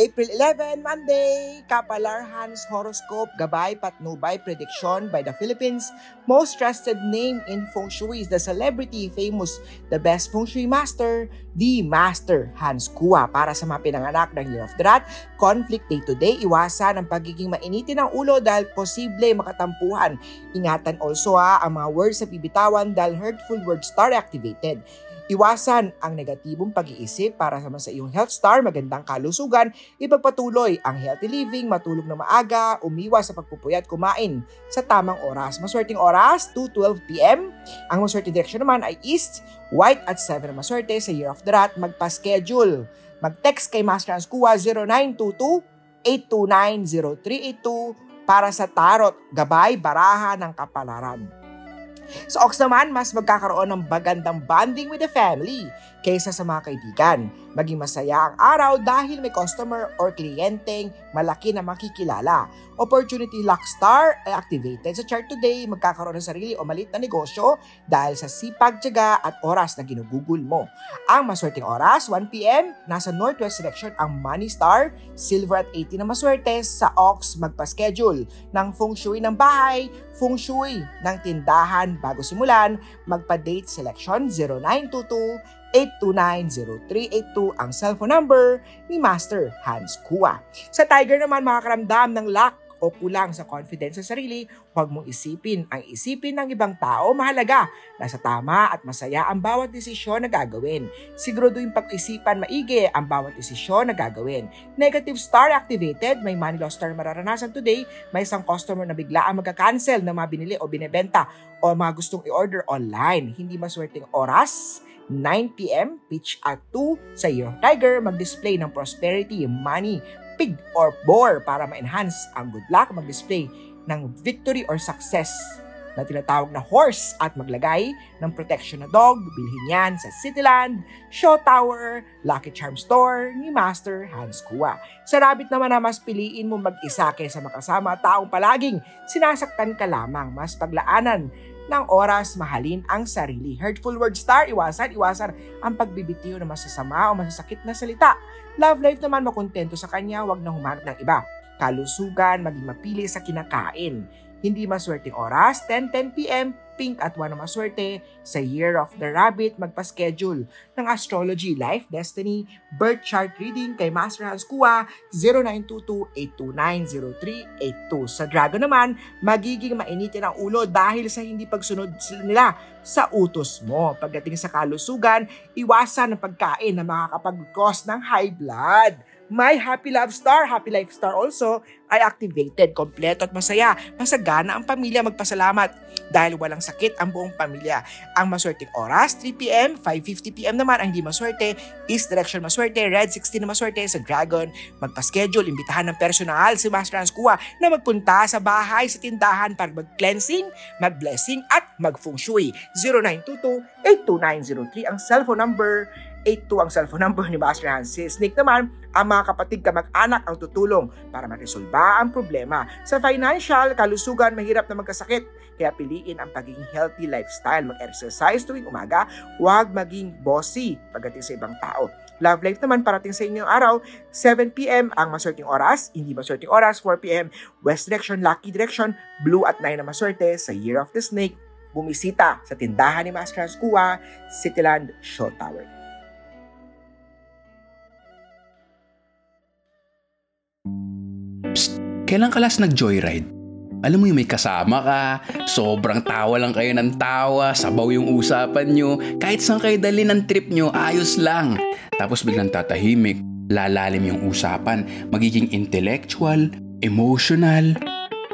April 11, Monday, Kapalar Hans Horoscope Gabay Patnubay Prediction by the Philippines most trusted name in Feng Shui is the celebrity famous the best Feng Shui master, the Master Hans Kua. Para sa mga pinanganak ng Year of the Rat, conflict day-to-day, iwasan ang pagiging mainitin ng ulo dahil posible makatampuhan. Ingatan also ha, ang mga words sa bibitawan dahil hurtful words start activated. Iwasan ang negatibong pag-iisip para sa sa iyong health star, magandang kalusugan, ipagpatuloy ang healthy living, matulog na maaga, umiwas sa pagpupuyat, kumain sa tamang oras. Maswerteng oras, 2.12pm. Ang maswerteng direksyon naman ay east, white at 7 na maswerte sa Year of the Rat. Magpa-schedule. Mag-text kay Master Hans Kua 0922 829 para sa tarot, gabay, baraha ng kapalaran. Sa Ox naman, mas magkakaroon ng bagandang bonding with the family kaysa sa mga kaibigan. Maging masaya ang araw dahil may customer or kliyenteng malaki na makikilala. Opportunity Luck Star ay activated sa chart today. Magkakaroon ng sarili o malit na negosyo dahil sa sipag, tiyaga at oras na ginugugol mo. Ang maswerteng oras, 1pm, nasa northwest direction ang Money Star, silver at 80 na maswerte sa Ox magpa-schedule ng feng shui ng bahay, feng shui ng tindahan bago simulan, magpa-date selection 0922 829-0382 ang cellphone number ni Master Hans Kua. Sa Tiger naman makakaramdam ng luck o kulang sa confidence sa sarili, huwag mong isipin ang isipin ng ibang tao mahalaga. Nasa tama at masaya ang bawat desisyon na gagawin. Siguraduhin pag-isipan maigi ang bawat desisyon na gagawin. Negative star activated, may money loss star mararanasan today, may isang customer na bigla ang magka-cancel ng mga binili o binebenta o mga gustong i-order online. Hindi maswerteng oras, 9pm, pitch at 2 sa of Tiger, mag-display ng prosperity, money, pig or boar para ma-enhance ang good luck, mag-display ng victory or success na tinatawag na horse at maglagay ng protection na dog, bilhin yan sa Cityland, Show Tower, Lucky Charm Store ni Master Hans Kua. Sa rabbit naman na mas piliin mo mag-isa kaysa makasama taong palaging sinasaktan ka lamang, mas paglaanan ng oras, mahalin ang sarili. Hurtful word star, iwasan, iwasan ang pagbibitiw ng masasama o masasakit na salita. Love life naman makontento sa kanya, wag na humanap ng iba. Kalusugan, maging mapili sa kinakain. Hindi maswerteng oras, 10-10pm, pink at 1 na maswerte sa Year of the Rabbit magpa-schedule ng Astrology Life Destiny Birth Chart Reading kay Master Hans Kua 0922-829-0382. Sa Dragon naman, magiging mainitin ang ulo dahil sa hindi pagsunod nila sa utos mo. Pagdating sa kalusugan, iwasan ang pagkain na makakapag-cause ng high blood my Happy Love Star, Happy Life Star also, ay activated, kompleto at masaya. Masagana ang pamilya magpasalamat dahil walang sakit ang buong pamilya. Ang maswerteng oras, 3pm, 5.50pm naman ang hindi maswerte, East Direction maswerte, Red 16 na maswerte sa Dragon. Magpa-schedule, imbitahan ng personal si Master Anskuwa na magpunta sa bahay sa tindahan para mag-cleansing, mag-blessing at mag-feng shui. 0922-82903 ang cellphone number 82 ang cellphone number ni Master Hans. Si Snake naman, ang mga kapatid kamag-anak ang tutulong para maresolba ang problema. Sa financial, kalusugan, mahirap na magkasakit. Kaya piliin ang pagiging healthy lifestyle. Mag-exercise tuwing umaga, huwag maging bossy pagdating sa ibang tao. Love life naman parating sa inyong araw, 7pm ang maswerteng oras, hindi maswerteng oras, 4pm, west direction, lucky direction, blue at 9 na maswerte sa Year of the Snake. Bumisita sa tindahan ni Master Hans Kua, Cityland Show Tower. Kailan ka last nag-joyride? Alam mo yung may kasama ka, sobrang tawa lang kayo ng tawa, sabaw yung usapan nyo, kahit saan kayo dali ng trip nyo, ayos lang. Tapos biglang tatahimik, lalalim yung usapan, magiging intellectual, emotional.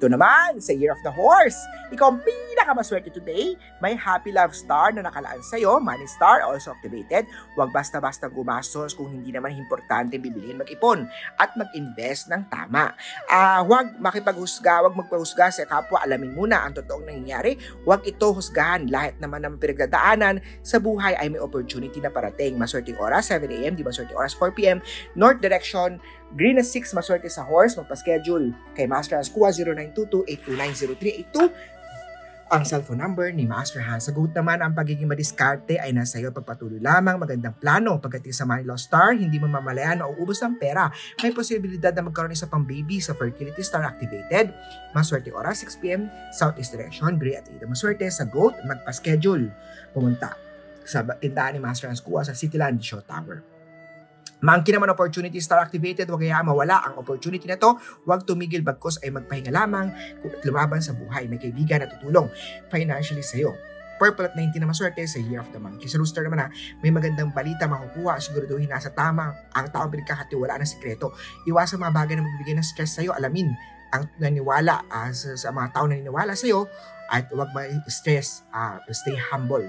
Ito naman, sa Year of the Horse. Ikaw ang pinakamaswerte today. May happy love star na nakalaan sa'yo. Money star also activated. Huwag basta-basta gumastos kung hindi naman importante bibilihin mag-ipon at mag-invest ng tama. Uh, huwag makipaghusga, huwag magpahusga sa kapwa. Alamin muna ang totoong nangyayari. Huwag ito husgahan. Lahat naman ng pinagdadaanan sa buhay ay may opportunity na parating. Maswerteng oras, 7am, di maswerteng oras, 4pm. North direction, Green na 6, maswerte sa horse, magpa-schedule kay Master Hans Kua 0922-8290382. Ang cellphone number ni Master Hans. Sagot naman ang pagiging madiskarte ay nasa iyo pagpatuloy lamang magandang plano. Pagdating sa Money Law Star, hindi mo mamalayan o ubos ng pera. May posibilidad na magkaroon isa pang baby sa Fertility Star activated. Maswerte oras 6pm, Southeast Direction, Gray at Ida. Maswerte sa GOAT, magpa-schedule. Pumunta sa tindahan ni Master Hans Kua sa Cityland Show Tower. Monkey naman opportunity star activated, huwag kaya mawala ang opportunity na to. Huwag tumigil bagkos ay magpahinga lamang kung lumaban sa buhay. May kaibigan na tutulong financially sa'yo. Purple at 19 na maswerte sa Year of the Monkey. Sa Rooster naman na may magandang balita makukuha. Siguraduhin nasa tama ang taong pinagkakatiwalaan ng sekreto. Iwasan mga bagay na magbibigay ng stress sa'yo. Alamin ang naniwala uh, sa, sa mga tao na naniwala sa'yo at huwag ma-stress. Uh, stay humble.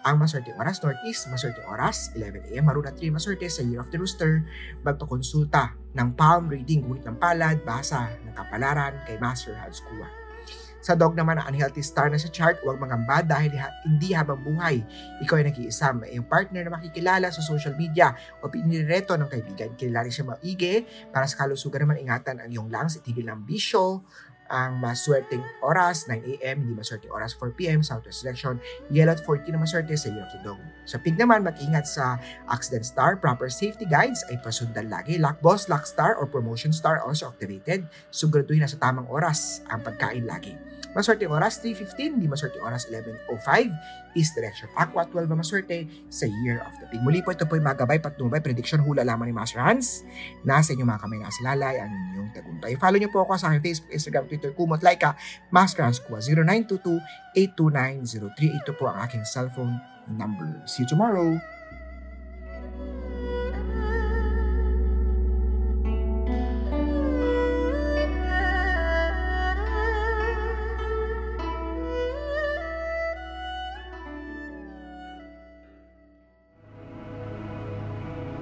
Ang maswerte oras, Northeast, maswerte oras, 11am, Maruna 3, maswerte sa Year of the Rooster, magpakonsulta ng palm reading, guhit ng palad, basa ng kapalaran kay Master Hans Kua. Sa dog naman ang unhealthy star na sa chart, huwag mangamba dahil hindi habang buhay. Ikaw ay nag-iisa. May partner na makikilala sa social media o pinireto ng kaibigan. Kilala siya maigi. Para sa kalusugan naman, ingatan ang iyong lungs, itigil ng bisyo, ang maswerteng oras, 9am, hindi maswerteng oras, 4pm, Southwest Selection, yellow at 14 na maswerte sa Year of the Dog. Sa pig naman, mag-ingat sa accident star, proper safety guides ay pasundan lagi. Lock boss, lock star, or promotion star also activated. Siguraduhin na sa tamang oras ang pagkain lagi. Maswerte oras 3.15, di maswerte oras 11.05, East Direction. Aqua 12 maswerte sa Year of the Pig. Muli po ito po yung magabay patnubay, prediction hula lamang ni Master Hans. Nasa inyong mga kamay nasa lalay ang inyong tagumpay. Follow niyo po ako sa aking Facebook, Instagram, Twitter, Kumot, Laika, Master Hans Kuwa 0922-82903. Ito po ang aking cellphone number. See you tomorrow!